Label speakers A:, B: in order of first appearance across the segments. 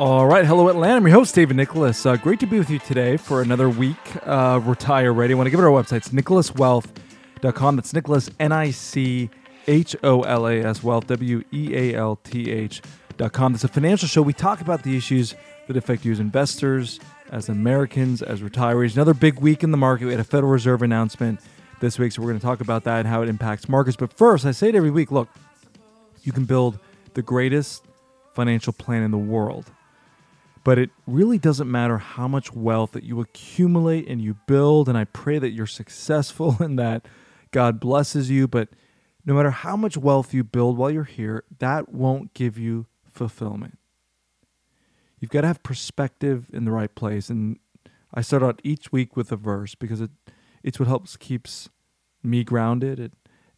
A: All right, hello Atlanta. I'm your host David Nicholas. Uh, great to be with you today for another week. Uh, Retire Ready. I want to give it our website. It's nicholaswealth.com. That's Nicholas N I C H O L A S Wealth W E A L T H dot com. It's a financial show. We talk about the issues that affect you as investors, as Americans, as retirees. Another big week in the market. We had a Federal Reserve announcement this week, so we're going to talk about that and how it impacts markets. But first, I say it every week. Look, you can build the greatest financial plan in the world but it really doesn't matter how much wealth that you accumulate and you build. And I pray that you're successful and that God blesses you. But no matter how much wealth you build while you're here, that won't give you fulfillment. You've got to have perspective in the right place. And I start out each week with a verse because it, it's what helps keeps me grounded. It,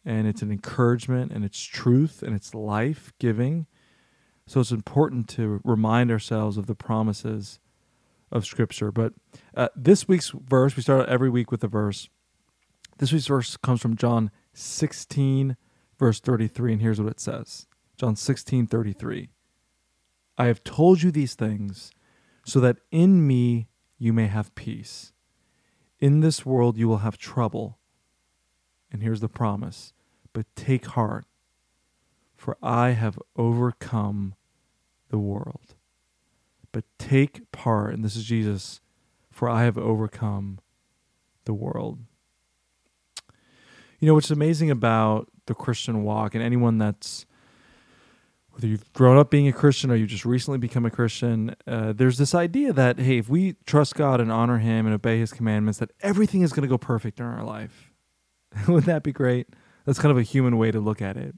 A: and it's an encouragement and it's truth and it's life giving. So it's important to remind ourselves of the promises of Scripture. But uh, this week's verse, we start out every week with a verse. This week's verse comes from John 16, verse 33, and here's what it says John 16, 33. I have told you these things so that in me you may have peace. In this world you will have trouble. And here's the promise but take heart for I have overcome the world. But take part, and this is Jesus, for I have overcome the world. You know, what's amazing about the Christian walk, and anyone that's whether you've grown up being a Christian or you just recently become a Christian, uh, there's this idea that, hey, if we trust God and honor Him and obey His commandments, that everything is going to go perfect in our life. Wouldn't that be great? That's kind of a human way to look at it.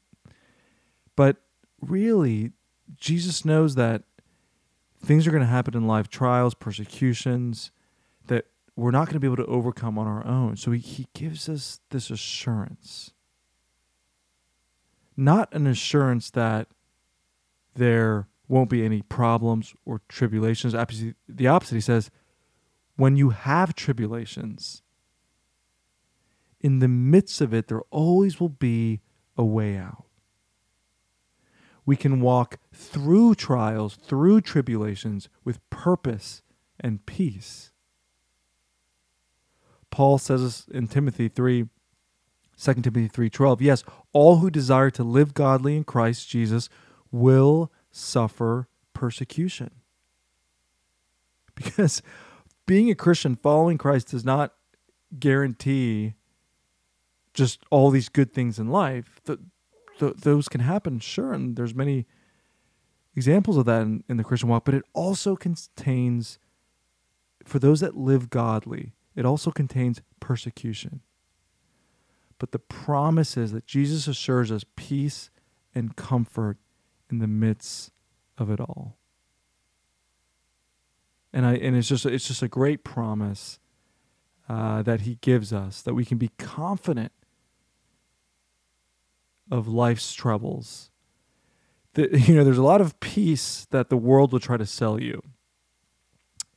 A: But really, Jesus knows that things are going to happen in life trials, persecutions that we're not going to be able to overcome on our own. So he, he gives us this assurance. Not an assurance that there won't be any problems or tribulations. The opposite, he says, when you have tribulations, in the midst of it, there always will be a way out we can walk through trials, through tribulations with purpose and peace. Paul says in Timothy 3 2 Timothy 3:12, yes, all who desire to live godly in Christ Jesus will suffer persecution. Because being a Christian following Christ does not guarantee just all these good things in life. Th- those can happen, sure, and there's many examples of that in, in the Christian walk, but it also contains, for those that live godly, it also contains persecution. But the promise is that Jesus assures us peace and comfort in the midst of it all. And I and it's just it's just a great promise uh, that He gives us that we can be confident of life's troubles. The, you know, there's a lot of peace that the world will try to sell you.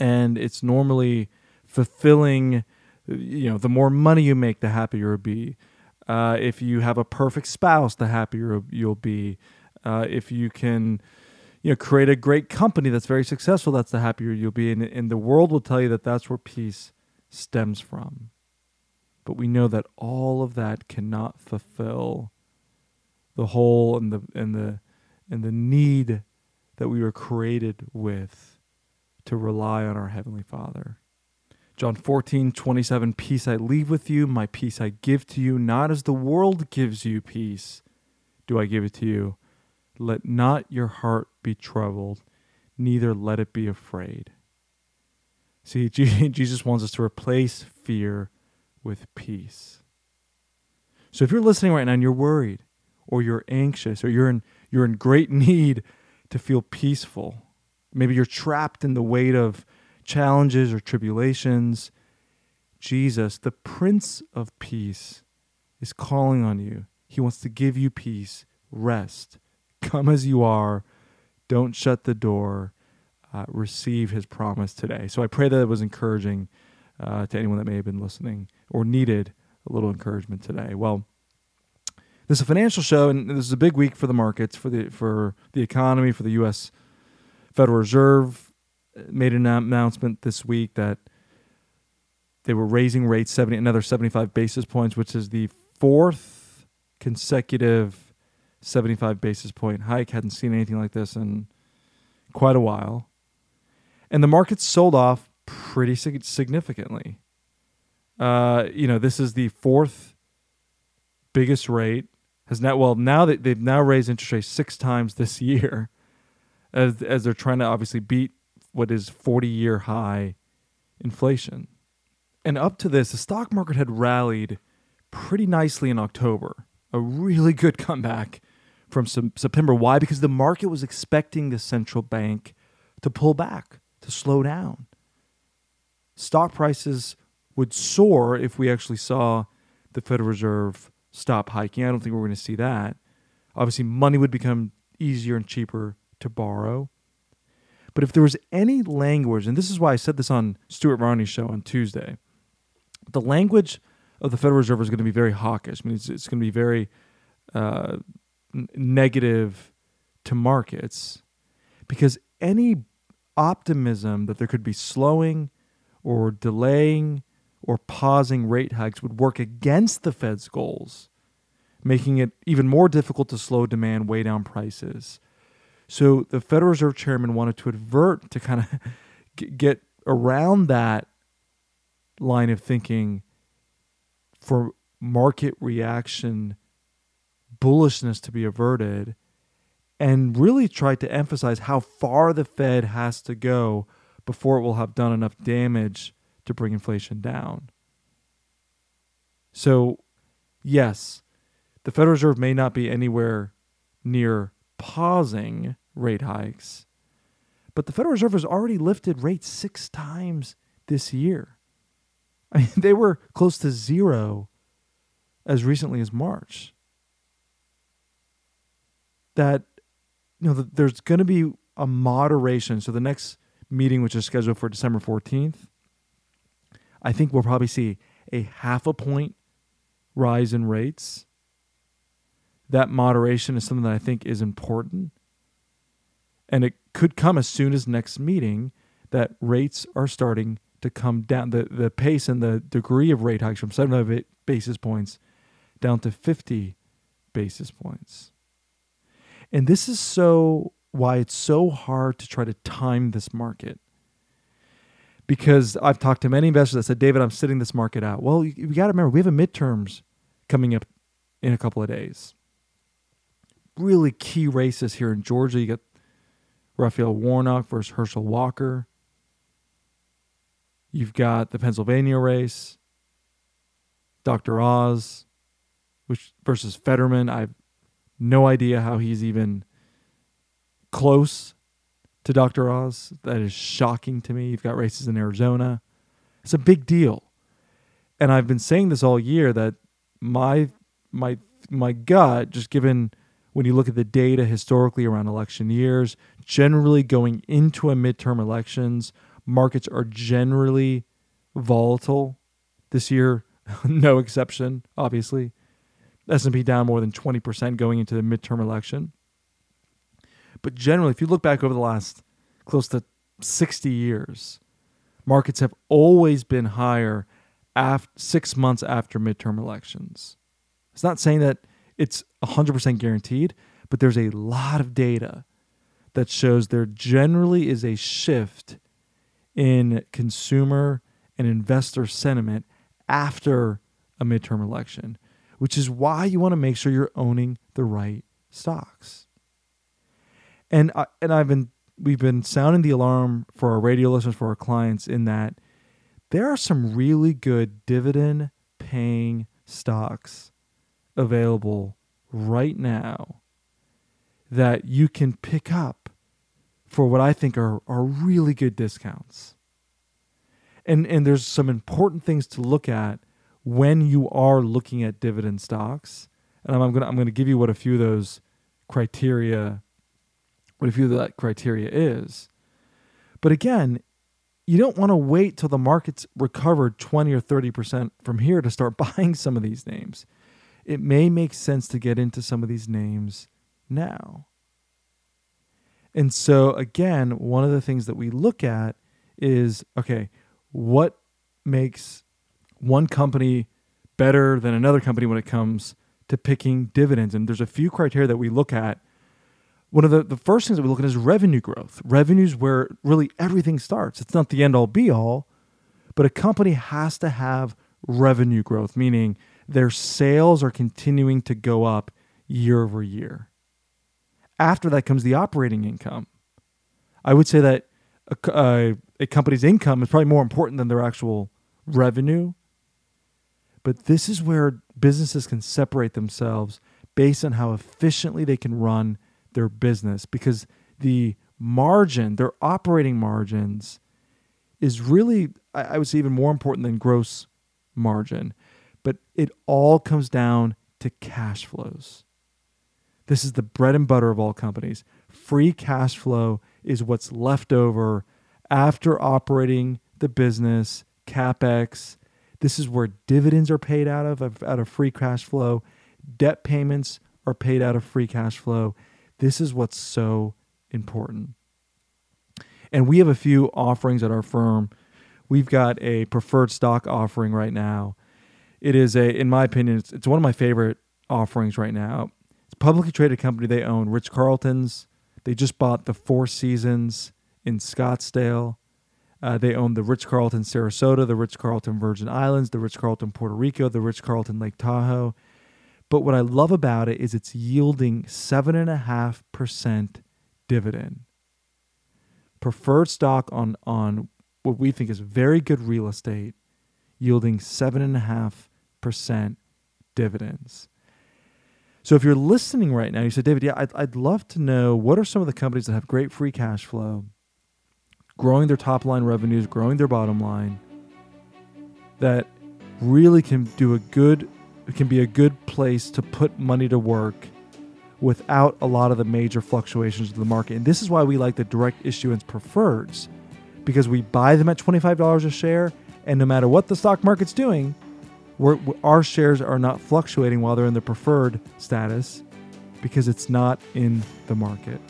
A: And it's normally fulfilling, you know, the more money you make, the happier you'll be. Uh, if you have a perfect spouse, the happier you'll be. Uh, if you can, you know, create a great company that's very successful, that's the happier you'll be. And, and the world will tell you that that's where peace stems from. But we know that all of that cannot fulfill the whole and the and the and the need that we were created with to rely on our heavenly Father. John 14, 27, peace I leave with you, my peace I give to you, not as the world gives you peace, do I give it to you. Let not your heart be troubled, neither let it be afraid. See, Jesus wants us to replace fear with peace. So if you're listening right now and you're worried or you're anxious or you're in you're in great need to feel peaceful, maybe you're trapped in the weight of challenges or tribulations, Jesus, the Prince of Peace, is calling on you. He wants to give you peace, rest. Come as you are. Don't shut the door. Uh, receive his promise today. So I pray that it was encouraging uh, to anyone that may have been listening or needed a little encouragement today. Well, this is a financial show, and this is a big week for the markets, for the for the economy, for the U.S. Federal Reserve. Uh, made an announcement this week that they were raising rates 70 another 75 basis points, which is the fourth consecutive 75 basis point hike. Hadn't seen anything like this in quite a while. And the markets sold off pretty significantly. Uh, you know, this is the fourth biggest rate. Has now well now that they've now raised interest rates six times this year, as as they're trying to obviously beat what is forty year high inflation. And up to this, the stock market had rallied pretty nicely in October. A really good comeback from September. Why? Because the market was expecting the central bank to pull back, to slow down. Stock prices would soar if we actually saw the Federal Reserve stop hiking. I don't think we're going to see that. Obviously, money would become easier and cheaper to borrow. But if there was any language, and this is why I said this on Stuart Varney's show on Tuesday, the language of the Federal Reserve is going to be very hawkish. I mean, it's, it's going to be very uh, n- negative to markets because any optimism that there could be slowing or delaying or pausing rate hikes would work against the Fed's goals, making it even more difficult to slow demand, weigh down prices. So the Federal Reserve chairman wanted to advert to kind of get around that line of thinking for market reaction bullishness to be averted and really tried to emphasize how far the Fed has to go before it will have done enough damage to bring inflation down. So, yes, the Federal Reserve may not be anywhere near pausing rate hikes, but the Federal Reserve has already lifted rates six times this year. I mean, they were close to zero as recently as March. That, you know, there's going to be a moderation. So the next meeting, which is scheduled for December 14th, I think we'll probably see a half a point rise in rates. That moderation is something that I think is important. And it could come as soon as next meeting that rates are starting to come down. The, the pace and the degree of rate hikes from 75 basis points down to 50 basis points. And this is so why it's so hard to try to time this market because I've talked to many investors that said, David, I'm sitting this market out. Well, you, you got to remember, we have a midterms coming up in a couple of days. Really key races here in Georgia. You got Raphael Warnock versus Herschel Walker. You've got the Pennsylvania race, Dr. Oz, which versus Fetterman. I have no idea how he's even close to Dr. Oz. That is shocking to me. You've got races in Arizona. It's a big deal. And I've been saying this all year that my my my gut, just given when you look at the data historically around election years, generally going into a midterm elections, markets are generally volatile. This year, no exception, obviously. S&P down more than 20% going into the midterm election. But generally, if you look back over the last close to 60 years, markets have always been higher after, six months after midterm elections. It's not saying that it's 100% guaranteed, but there's a lot of data that shows there generally is a shift in consumer and investor sentiment after a midterm election, which is why you want to make sure you're owning the right stocks. And I, and I've been we've been sounding the alarm for our radio listeners, for our clients, in that there are some really good dividend paying stocks available right now that you can pick up for what I think are, are really good discounts. And, and there's some important things to look at when you are looking at dividend stocks. And I'm, I'm going to I'm gonna give you what a few of those criteria, what a few of that criteria is. But again, you don't want to wait till the market's recovered 20 or 30% from here to start buying some of these names. It may make sense to get into some of these names now. And so, again, one of the things that we look at is okay, what makes one company better than another company when it comes to picking dividends? And there's a few criteria that we look at. One of the, the first things that we look at is revenue growth. Revenue is where really everything starts. It's not the end all be all, but a company has to have revenue growth, meaning their sales are continuing to go up year over year. After that comes the operating income. I would say that a, a, a company's income is probably more important than their actual revenue. But this is where businesses can separate themselves based on how efficiently they can run their business because the margin, their operating margins, is really, I would say, even more important than gross margin. But it all comes down to cash flows. This is the bread and butter of all companies. Free cash flow is what's left over after operating the business, capex. This is where dividends are paid out of out of free cash flow. Debt payments are paid out of free cash flow. This is what's so important. And we have a few offerings at our firm. We've got a preferred stock offering right now. It is a, in my opinion, it's, it's one of my favorite offerings right now It's a publicly traded company they own, Ritz-Carlton's. They just bought the Four Seasons in Scottsdale. Uh, they own the Ritz-Carlton Sarasota, the Ritz-Carlton Virgin Islands, the Ritz-Carlton Puerto Rico, the Ritz-Carlton Lake Tahoe. But what I love about it is it's yielding 7.5% dividend. Preferred stock on, on what we think is very good real estate, yielding 7.5% dividends. So if you're listening right now, you said, David, yeah, I'd, I'd love to know what are some of the companies that have great free cash flow, growing their top line revenues, growing their bottom line, that really can do a good, can be a good place to put money to work without a lot of the major fluctuations of the market. And this is why we like the direct issuance preferreds because we buy them at $25 a share and no matter what the stock market's doing, our shares are not fluctuating while they're in the preferred status because it's not in the market.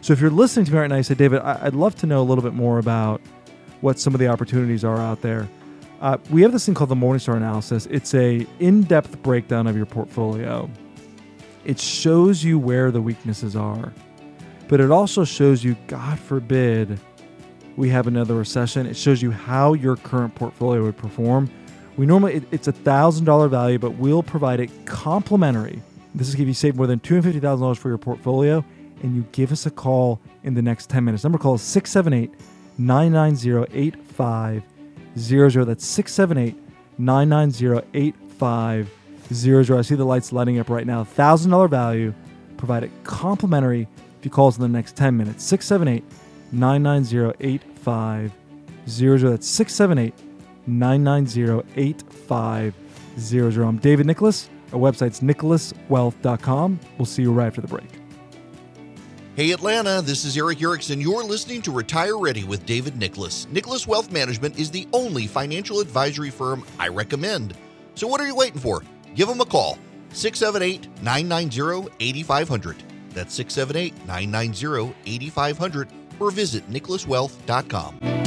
A: So if you're listening to me right now, you say, David, I'd love to know a little bit more about what some of the opportunities are out there. Uh, we have this thing called the Morningstar analysis. It's a in-depth breakdown of your portfolio. It shows you where the weaknesses are, but it also shows you, God forbid, we have another recession. It shows you how your current portfolio would perform we normally it, it's a thousand dollar value, but we'll provide it complimentary. This is give you save more than two hundred fifty thousand dollars for your portfolio, and you give us a call in the next ten minutes. Number call is 678 990 8500. That's 678 990 8500. I see the lights lighting up right now. Thousand dollar value. Provide it complimentary if you call us in the next 10 minutes. 678 990 8500. That's 678 990 8500. I'm David Nicholas. Our website's nicholaswealth.com. We'll see you right after the break.
B: Hey Atlanta, this is Erick Erickson. You're listening to Retire Ready with David Nicholas. Nicholas Wealth Management is the only financial advisory firm I recommend. So what are you waiting for? Give them a call. 678 990 8500. That's 678 990 8500 or visit nicholaswealth.com.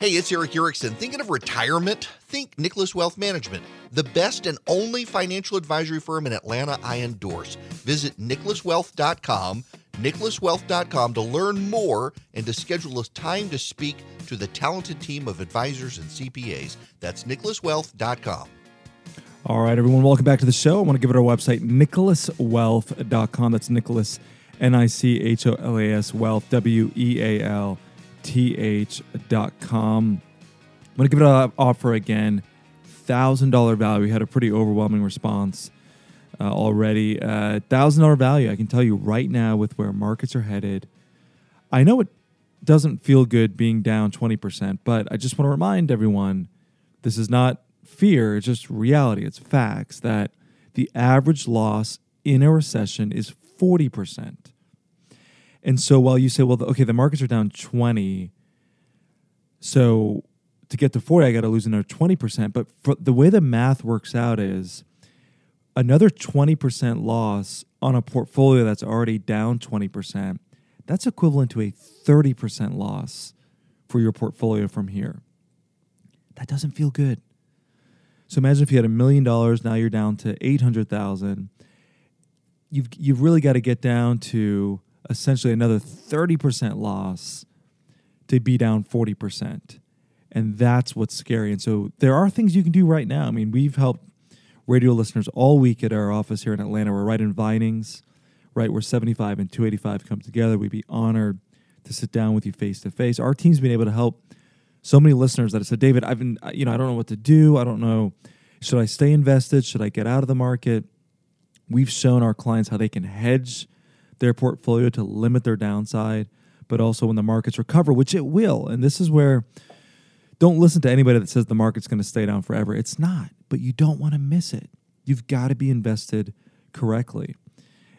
B: Hey, it's Erick Erickson. Thinking of retirement? Think Nicholas Wealth Management, the best and only financial advisory firm in Atlanta I endorse. Visit nicholaswealth.com, nicholaswealth.com to learn more and to schedule a time to speak to the talented team of advisors and CPAs. That's nicholaswealth.com.
A: All right, everyone, welcome back to the show. I want to give it our website, nicholaswealth.com. That's Nicholas, N I C H O L A S Wealth, W E A L T H dot com. I'm going to give it an offer again. $1,000 value. We had a pretty overwhelming response uh, already. Uh, $1,000 value. I can tell you right now with where markets are headed. I know it doesn't feel good being down 20%, but I just want to remind everyone this is not fear, it's just reality, it's facts that the average loss in a recession is 40%. And so while you say, well, okay, the markets are down 20, so to get to 40, I got to lose another 20%. But for the way the math works out is another 20% loss on a portfolio that's already down 20%, that's equivalent to a 30% loss for your portfolio from here. That doesn't feel good. So imagine if you had a million dollars, now you're down to 800,000. You've you've really got to get down to essentially another 30% loss to be down 40%. And that's what's scary. And so there are things you can do right now. I mean, we've helped radio listeners all week at our office here in Atlanta. We're right in Vinings, right where 75 and 285 come together. We'd be honored to sit down with you face to face. Our team's been able to help so many listeners that have said, David, I've been, you know, I don't know what to do. I don't know. Should I stay invested? Should I get out of the market? We've shown our clients how they can hedge their portfolio to limit their downside, but also when the markets recover, which it will. And this is where don't listen to anybody that says the market's going to stay down forever. It's not, but you don't want to miss it. You've got to be invested correctly.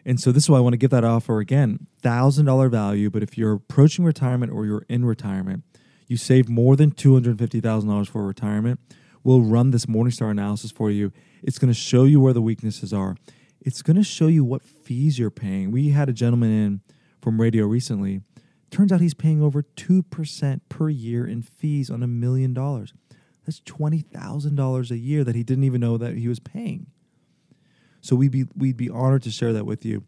A: And so this is why I want to give that offer again $1,000 value. But if you're approaching retirement or you're in retirement, you save more than $250,000 for retirement. We'll run this Morningstar analysis for you. It's going to show you where the weaknesses are. It's going to show you what fees you're paying. We had a gentleman in from radio recently. Turns out he's paying over 2% per year in fees on a million dollars. That's $20,000 a year that he didn't even know that he was paying. So we'd be we'd be honored to share that with you.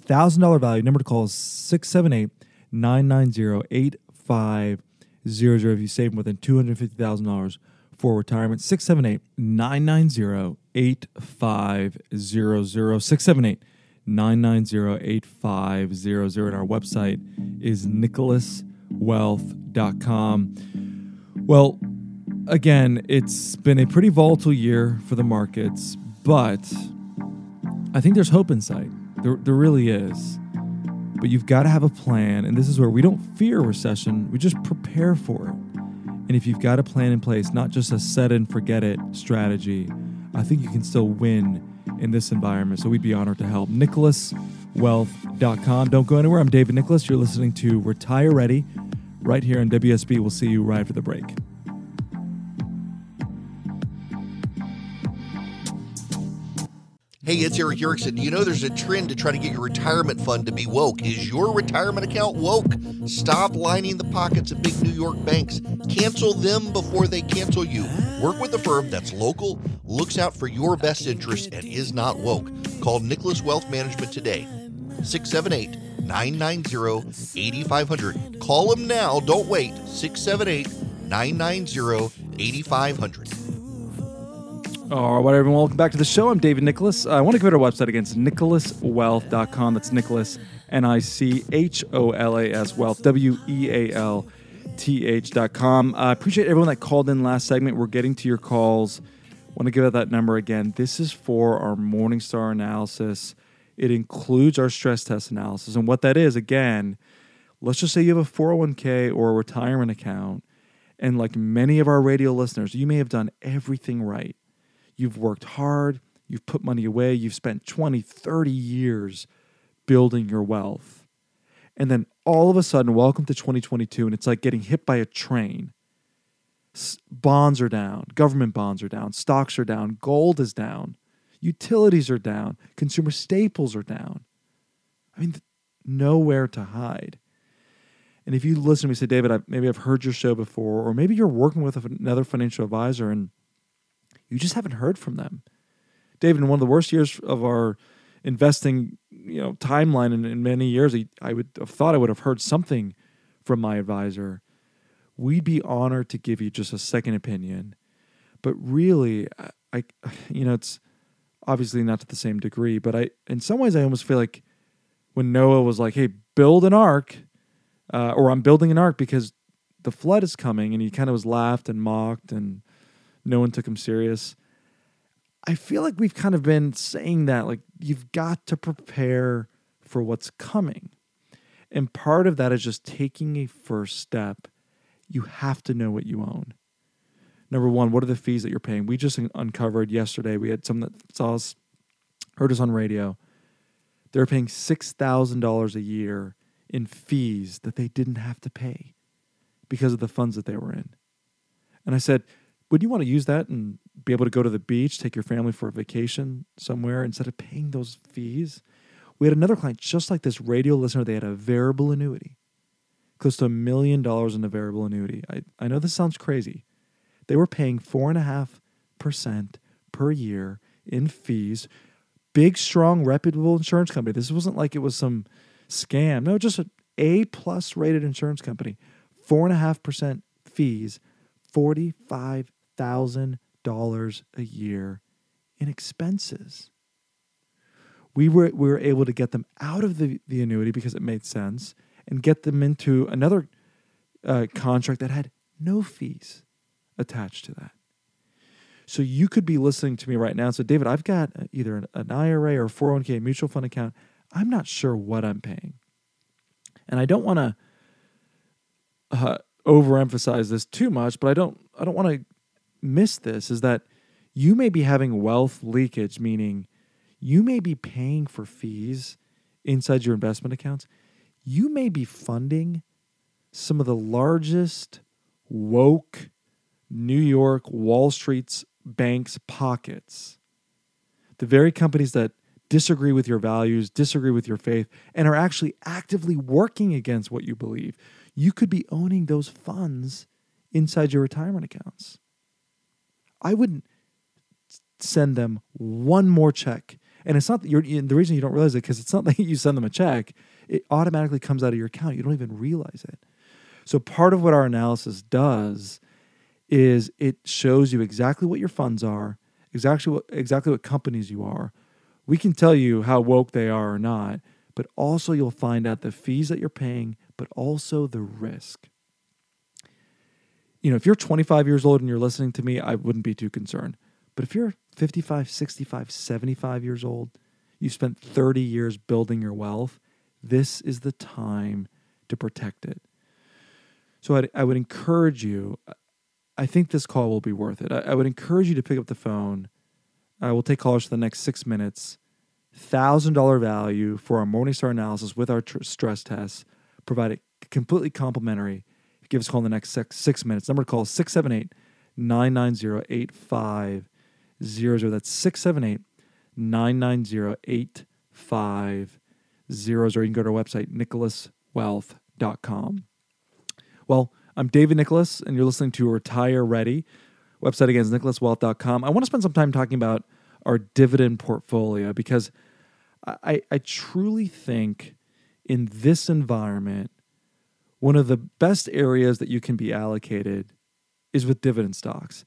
A: Thousand dollar value. Number to call is 678 990 8500 if you save more than $250,000 for retirement. 678 990 8500. 678 990 8500. And our website is nicholaswealth.com. Well, again, it's been a pretty volatile year for the markets, but I think there's hope in sight. There, there really is. But you've got to have a plan. And this is where we don't fear recession, we just prepare for it. And if you've got a plan in place, not just a set and forget it strategy, I think you can still win in this environment. So we'd be honored to help. NicholasWealth.com. Don't go anywhere. I'm David Nicholas. You're listening to Retire Ready right here on WSB. We'll see you right after the break.
B: Hey, it's Erick Erickson. You know there's a trend to try to get your retirement fund to be woke. Is your retirement account woke? Stop lining the pockets of big New York banks. Cancel them before they cancel you. Work with a firm that's local, looks out for your best interest, and is not woke. Call Nicholas Wealth Management today. 678 990 8500. Call them now. Don't wait. 678 990 8500.
A: All right, everyone, welcome back to the show. I'm David Nicholas. I want to give it our website again. It's nicholaswealth.com. That's Nicholas, N I C H O L A S, wealth, W E A L T H.com. I uh, appreciate everyone that called in last segment. We're getting to your calls. want to give out that number again. This is for our Morningstar analysis. It includes our stress test analysis. And what that is, again, let's just say you have a 401k or a retirement account. And like many of our radio listeners, you may have done everything right You've worked hard, you've put money away, you've spent 20, 30 years building your wealth. And then all of a sudden, welcome to 2022, and it's like getting hit by a train. S- bonds are down, government bonds are down, stocks are down, gold is down, utilities are down, consumer staples are down. I mean, nowhere to hide. And if you listen to me say, David, I, maybe I've heard your show before, or maybe you're working with another financial advisor and you just haven't heard from them. David, in one of the worst years of our investing, you know, timeline in, in many years, I would have thought I would have heard something from my advisor. We'd be honored to give you just a second opinion, but really, I, you know, it's obviously not to the same degree, but I, in some ways, I almost feel like when Noah was like, "Hey, build an ark," uh, or "I'm building an ark because the flood is coming," and he kind of was laughed and mocked, and no one took him serious. I feel like we've kind of been saying that, like you've got to prepare for what's coming, and part of that is just taking a first step. You have to know what you own. Number one, what are the fees that you're paying? We just uncovered yesterday. We had someone that saw us, heard us on radio they're paying $6,000 a year in fees that they didn't have to pay because of the funds that they were in. And I said, Would you want to use that and be able to go to the beach, take your family for a vacation somewhere instead of paying those fees? We had another client just like this radio listener. They had a variable annuity, close to a million dollars in a variable annuity. I, I know this sounds crazy. They were paying 4.5% per year in fees big, strong, reputable insurance company. This wasn't like it was some scam. No, just an A plus rated insurance company. Four and a half percent fees, forty five thousand dollars a year in expenses. We were we were able to get them out of the, the annuity because it made sense and get them into another uh, contract that had no fees attached to that. So you could be listening to me right now. So, David, I've got either an, an IRA or 401k mutual fund account. I'm not sure what I'm paying. And I don't want to uh, overemphasize this too much, but I don't I don't want to miss this is that you may be having wealth leakage, meaning you may be paying for fees inside your investment accounts. You may be funding some of the largest woke New York Wall Street's banks' pockets. The very companies that disagree with your values, disagree with your faith, and are actually actively working against what you believe. You could be owning those funds inside your retirement accounts. I wouldn't send them one more check. And it's not that you're, the reason you don't realize it because it's not that you send them a check, it automatically comes out of your account. You don't even realize it. So, part of what our analysis does is it shows you exactly what your funds are, exactly what exactly what companies you are. We can tell you how woke they are or not, but also you'll find out the fees that you're paying, but also the risk. You know, if you're 25 years old and you're listening to me, I wouldn't be too concerned. But if you're 55, 65, 75 years old, you spent 30 years building your wealth, this is the time to protect it. So I'd, I would encourage you. I think this call will be worth it. I, I would encourage you to pick up the phone. I will take callers for the next six minutes. Thousand dollar value for our Morningstar analysis with our tr- stress tests, provided completely complimentary. Give us a call in the next six, six minutes. Number to call is 678 990 8500. That's 678 990 8500. Or you can go to our website, nicholaswealth.com. Well, I'm David Nicholas, and you're listening to Retire Ready. Website again is nicholaswealth.com. I want to spend some time talking about our dividend portfolio because I, I truly think in this environment, one of the best areas that you can be allocated is with dividend stocks.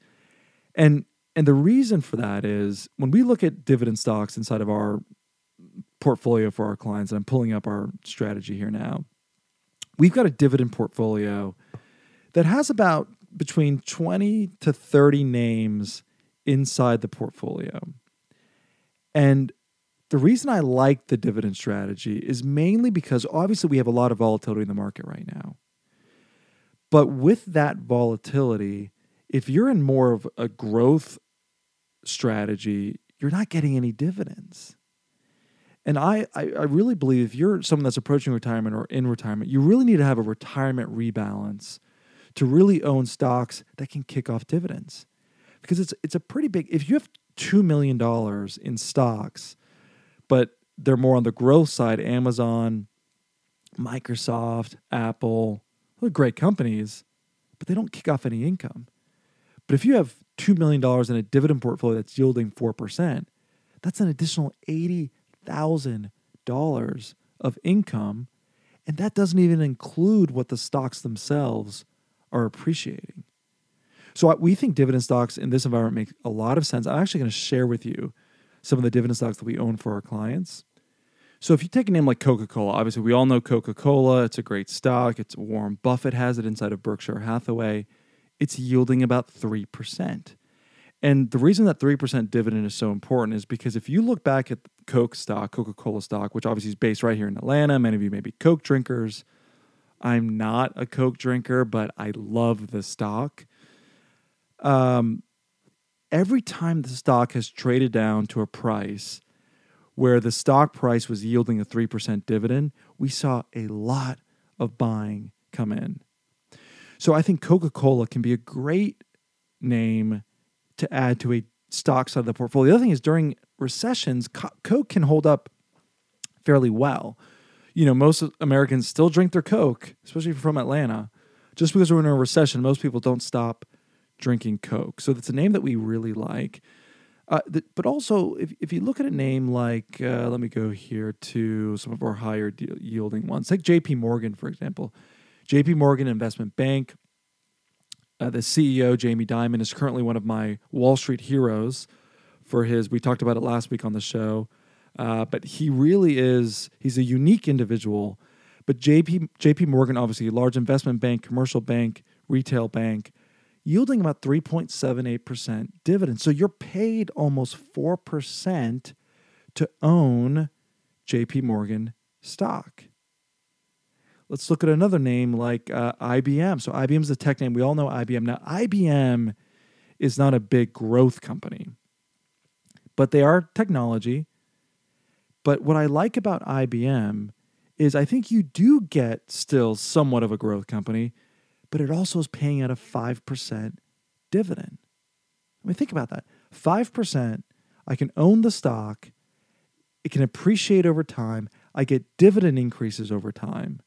A: And and the reason for that is when we look at dividend stocks inside of our portfolio for our clients, and I'm pulling up our strategy here now. We've got a dividend portfolio that has about between 20 to 30 names inside the portfolio. And the reason I like the dividend strategy is mainly because obviously we have a lot of volatility in the market right now. But with that volatility, if you're in more of a growth strategy, you're not getting any dividends. And I, I, I really believe if you're someone that's approaching retirement or in retirement, you really need to have a retirement rebalance to really own stocks that can kick off dividends. Because it's it's a pretty big if you have 2 million dollars in stocks but they're more on the growth side, Amazon, Microsoft, Apple, they're great companies, but they don't kick off any income. But if you have $2 million in a dividend portfolio that's yielding 4%, that's an additional $80,000 of income. And that doesn't even include what the stocks themselves are appreciating. So we think dividend stocks in this environment make a lot of sense. I'm actually going to share with you some of the dividend stocks that we own for our clients. So if you take a name like Coca Cola, obviously we all know Coca Cola. It's a great stock. It's Warren Buffett has it inside of Berkshire Hathaway. It's yielding about 3%. And the reason that 3% dividend is so important is because if you look back at Coke stock, Coca Cola stock, which obviously is based right here in Atlanta, many of you may be Coke drinkers. I'm not a Coke drinker, but I love the stock. Um, every time the stock has traded down to a price where the stock price was yielding a 3% dividend, we saw a lot of buying come in. So I think Coca Cola can be a great name to add to a stock side of the portfolio. The other thing is during recessions, Coke can hold up fairly well. You know, most Americans still drink their Coke, especially from Atlanta. Just because we're in a recession, most people don't stop drinking Coke. So it's a name that we really like. Uh, th- but also, if, if you look at a name like, uh, let me go here to some of our higher de- yielding ones, like JP Morgan, for example. JP Morgan Investment Bank, uh, the CEO, Jamie Dimon, is currently one of my Wall Street heroes for his, we talked about it last week on the show, uh, but he really is, he's a unique individual. But JP, JP Morgan, obviously, a large investment bank, commercial bank, retail bank, yielding about 3.78% dividend. So you're paid almost 4% to own JP Morgan stock. Let's look at another name like uh, IBM. So IBM is a tech name. We all know IBM. Now, IBM is not a big growth company, but they are technology. But what I like about IBM is I think you do get still somewhat of a growth company but it also is paying out a 5% dividend. I mean, think about that 5%, I can own the stock, it can appreciate over time, I get dividend increases over time.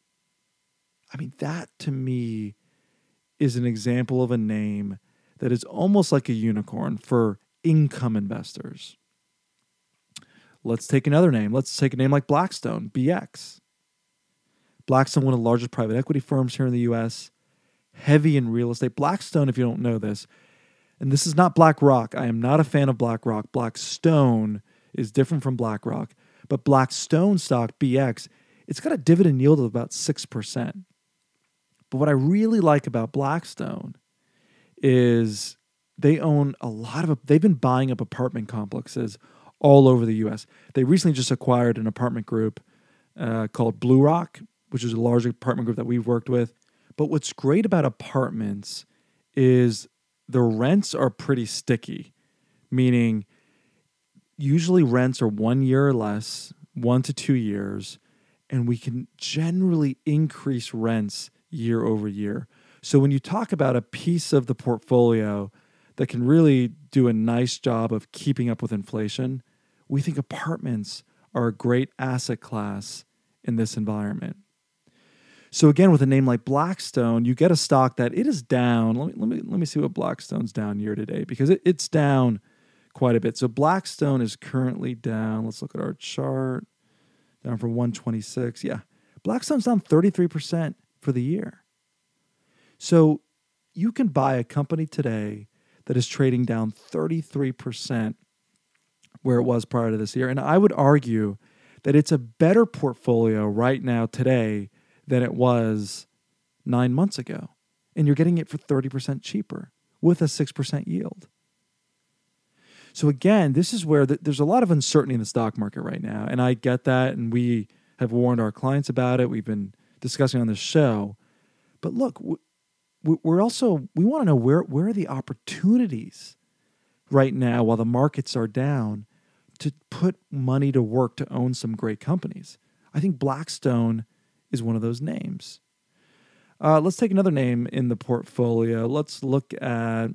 A: I mean, that to me is an example of a name that is almost like a unicorn for income investors. Let's take another name. Let's take a name like Blackstone, BX. Blackstone, one of the largest private equity firms here in the US, heavy in real estate. Blackstone, if you don't know this, and this is not BlackRock. I am not a fan of BlackRock. Blackstone is different from BlackRock. But Blackstone stock, BX, it's got a dividend yield of about 6%. But what I really like about Blackstone is they own a lot of, they've been buying up apartment complexes all over the US. They recently just acquired an apartment group uh, called Blue Rock, which is a large apartment group that we've worked with. But what's great about apartments is the rents are pretty sticky, meaning usually rents are one year or less, one to two years, and we can generally increase rents year over year. So when you talk about a piece of the portfolio that can really do a nice job of keeping up with inflation, we think apartments are a great asset class in this environment. So again, with a name like Blackstone, you get a stock that it is down. Let me let me let me see what Blackstone's down year to date because it, it's down quite a bit. So Blackstone is currently down. Let's look at our chart. Down from 126. Yeah. Blackstone's down 33% for the year. So you can buy a company today that is trading down 33% where it was prior to this year. And I would argue that it's a better portfolio right now today than it was nine months ago. And you're getting it for 30% cheaper with a 6% yield. So, again, this is where the, there's a lot of uncertainty in the stock market right now. And I get that. And we have warned our clients about it. We've been discussing on this show. But look, we're also, we want to know where, where are the opportunities right now while the markets are down to put money to work to own some great companies. I think Blackstone is one of those names. Uh, let's take another name in the portfolio. Let's look at,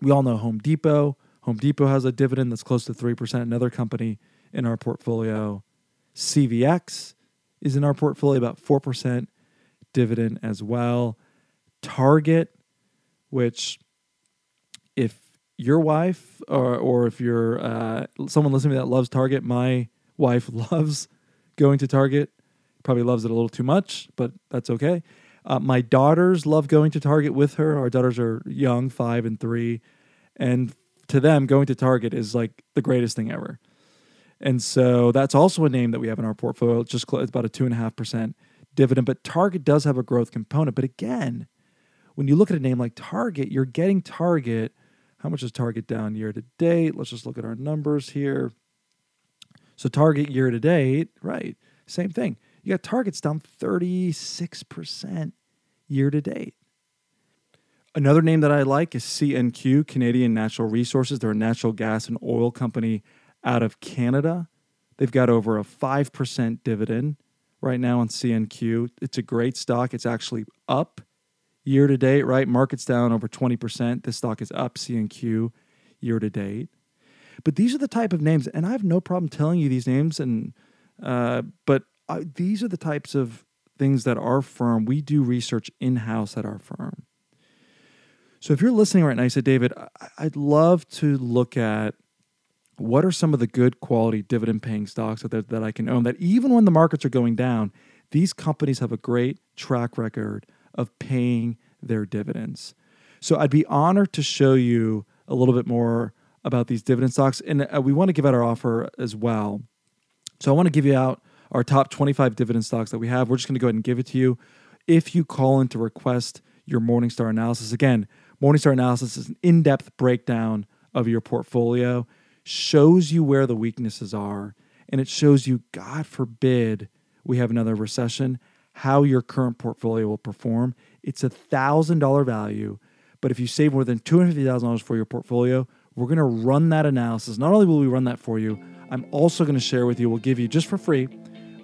A: we all know Home Depot. Home Depot has a dividend that's close to 3%. Another company in our portfolio, CVX, is in our portfolio about 4% dividend as well. Target, which if your wife or, or if you're uh, someone listening to that loves Target, my wife loves going to Target probably loves it a little too much, but that's okay. Uh, my daughters love going to Target with her. Our daughters are young, five and three, and to them, going to Target is like the greatest thing ever. And so that's also a name that we have in our portfolio. It's just it's about a two and a half percent dividend. But Target does have a growth component. But again, when you look at a name like Target, you're getting Target. How much is Target down year to date? Let's just look at our numbers here. So Target year to date, right? Same thing. You got Target's down 36% year to date. Another name that I like is CNQ, Canadian Natural Resources. They're a natural gas and oil company out of Canada. They've got over a 5% dividend right now on CNQ. It's a great stock. It's actually up year to date, right? Market's down over 20%. This stock is up CNQ year to date. But these are the type of names, and I have no problem telling you these names. And uh, but I, these are the types of things that our firm we do research in house at our firm. So if you're listening right now, you said, David, I'd love to look at what are some of the good quality dividend paying stocks that, that I can own that even when the markets are going down, these companies have a great track record of paying their dividends. So I'd be honored to show you a little bit more about these dividend stocks. And uh, we want to give out our offer as well. So I want to give you out our top 25 dividend stocks that we have. We're just going to go ahead and give it to you. If you call in to request your Morningstar analysis, again, Morningstar analysis is an in depth breakdown of your portfolio, shows you where the weaknesses are, and it shows you, God forbid, we have another recession, how your current portfolio will perform. It's a $1,000 value, but if you save more than $250,000 for your portfolio, we're going to run that analysis. Not only will we run that for you, I'm also going to share with you, we'll give you just for free,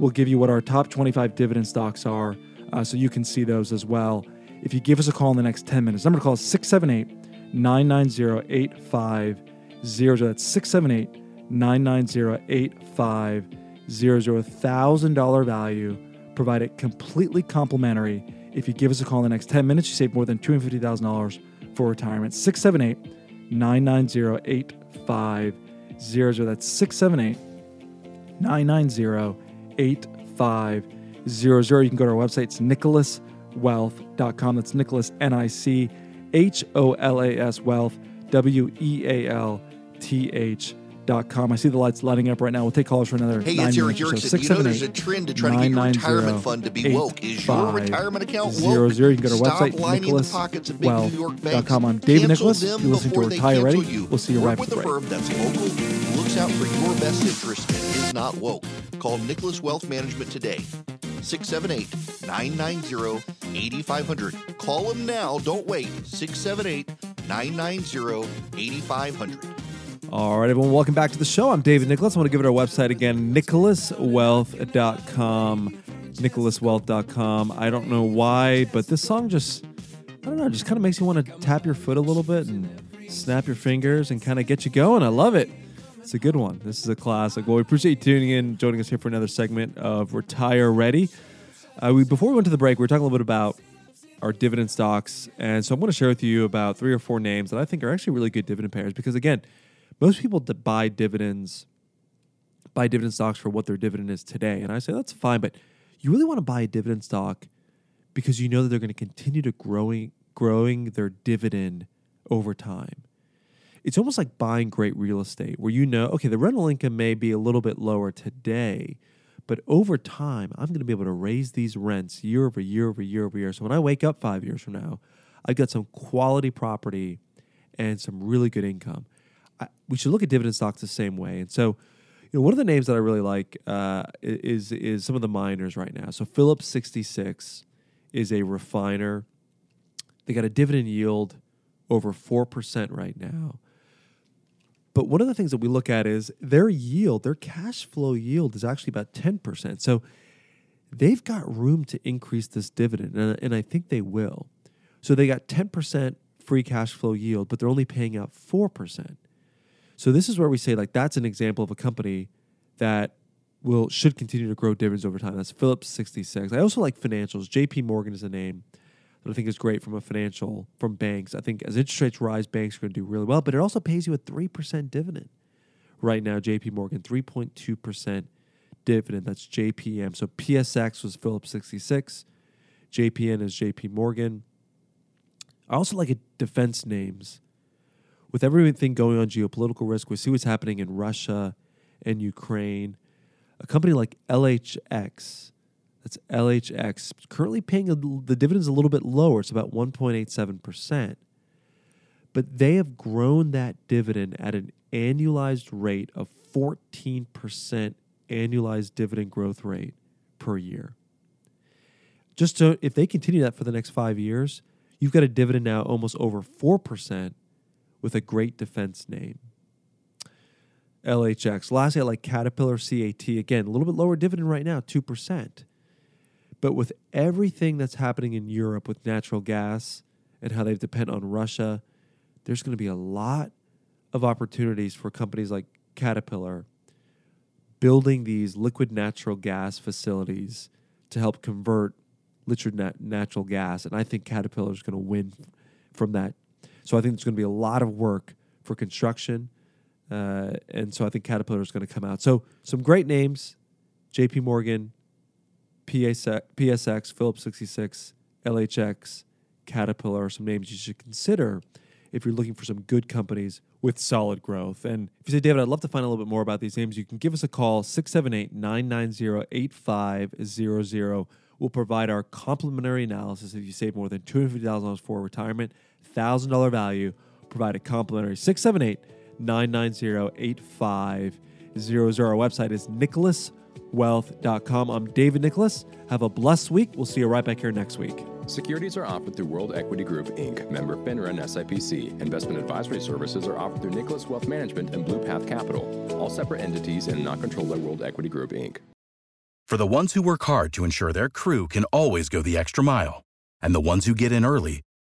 A: we'll give you what our top 25 dividend stocks are uh, so you can see those as well. If you give us a call in the next 10 minutes, number to call is 678 990 8500. That's 678 990 8500. $1,000 value provided completely complimentary. If you give us a call in the next 10 minutes, you save more than $250,000 for retirement. 678 990 8500. That's 678 990 8500. You can go to our website. It's nicholaswealth.com. That's Nicholas, N I C H O L A S wealth, W E A L T H I see the lights lighting up right now. We'll take calls for another.
B: Hey, it's Erick
A: Erickson.
B: So. You know, there's a trend to try to get your retirement fund to be woke. Is your retirement account
A: zero,
B: woke?
A: Zero. You can go to our
B: Stop
A: website,
B: lining the pockets of big New York banks.
A: I'm David Nicholas. You're listening to Retire Ready.
B: You.
A: We'll see you
B: Work
A: right
B: with a firm that's local, looks out for your best interest, and is not woke. Call Nicholas Wealth Management today. 678 990 8500. Call them now. Don't wait. 678 990 8500.
A: All right, everyone, welcome back to the show. I'm David Nicholas. I want to give it our website again, nicholaswealth.com. Nicholaswealth.com. I don't know why, but this song just, I don't know, just kind of makes you want to tap your foot a little bit and snap your fingers and kind of get you going. I love it. It's a good one. This is a classic. Well, we appreciate you tuning in, joining us here for another segment of Retire Ready. Uh, we, before we went to the break, we were talking a little bit about our dividend stocks. And so I'm going to share with you about three or four names that I think are actually really good dividend payers because, again, most people buy dividends, buy dividend stocks for what their dividend is today. And I say that's fine, but you really want to buy a dividend stock because you know that they're going to continue to growing growing their dividend over time. It's almost like buying great real estate where you know, okay, the rental income may be a little bit lower today, but over time, I'm going to be able to raise these rents year over year over year over year. So when I wake up 5 years from now, I've got some quality property and some really good income. We should look at dividend stocks the same way. And so, you know, one of the names that I really like uh, is is some of the miners right now. So Phillips 66 is a refiner. They got a dividend yield over four percent right now. But one of the things that we look at is their yield, their cash flow yield is actually about 10%. So they've got room to increase this dividend, and, and I think they will. So they got 10% free cash flow yield, but they're only paying out 4%. So this is where we say like that's an example of a company that will should continue to grow dividends over time. That's Phillips 66. I also like financials. JP Morgan is a name that I think is great from a financial from banks. I think as interest rates rise, banks are going to do really well, but it also pays you a 3% dividend. Right now, JP Morgan 3.2% dividend. That's JPM. So PSX was Phillips 66. JPM is JP Morgan. I also like defense names with everything going on geopolitical risk, we see what's happening in Russia and Ukraine. A company like LHX, that's LHX, currently paying a, the dividends a little bit lower. It's about 1.87%. But they have grown that dividend at an annualized rate of 14% annualized dividend growth rate per year. Just so if they continue that for the next five years, you've got a dividend now almost over 4% with a great defense name. LHX. Lastly, I like Caterpillar CAT. Again, a little bit lower dividend right now, 2%. But with everything that's happening in Europe with natural gas and how they depend on Russia, there's going to be a lot of opportunities for companies like Caterpillar building these liquid natural gas facilities to help convert liquid nat- natural gas. And I think Caterpillar is going to win from that. So I think there's going to be a lot of work for construction. Uh, and so I think Caterpillar is going to come out. So some great names JP Morgan, PSX, PSX Phillips 66, LHX, Caterpillar are some names you should consider if you're looking for some good companies with solid growth. And if you say, David, I'd love to find a little bit more about these names, you can give us a call, 678 990 8500. We'll provide our complimentary analysis if you save more than $250,000 for retirement, $1,000 value, provide a complimentary 678 990 8500. Our website is nicholaswealth.com. I'm David Nicholas. Have a blessed week. We'll see you right back here next week.
C: Securities are offered through World Equity Group, Inc., member FINRA and SIPC. Investment advisory services are offered through Nicholas Wealth Management and Blue Path Capital, all separate entities and not controlled by World Equity Group, Inc.
D: For the ones who work hard to ensure their crew can always go the extra mile, and the ones who get in early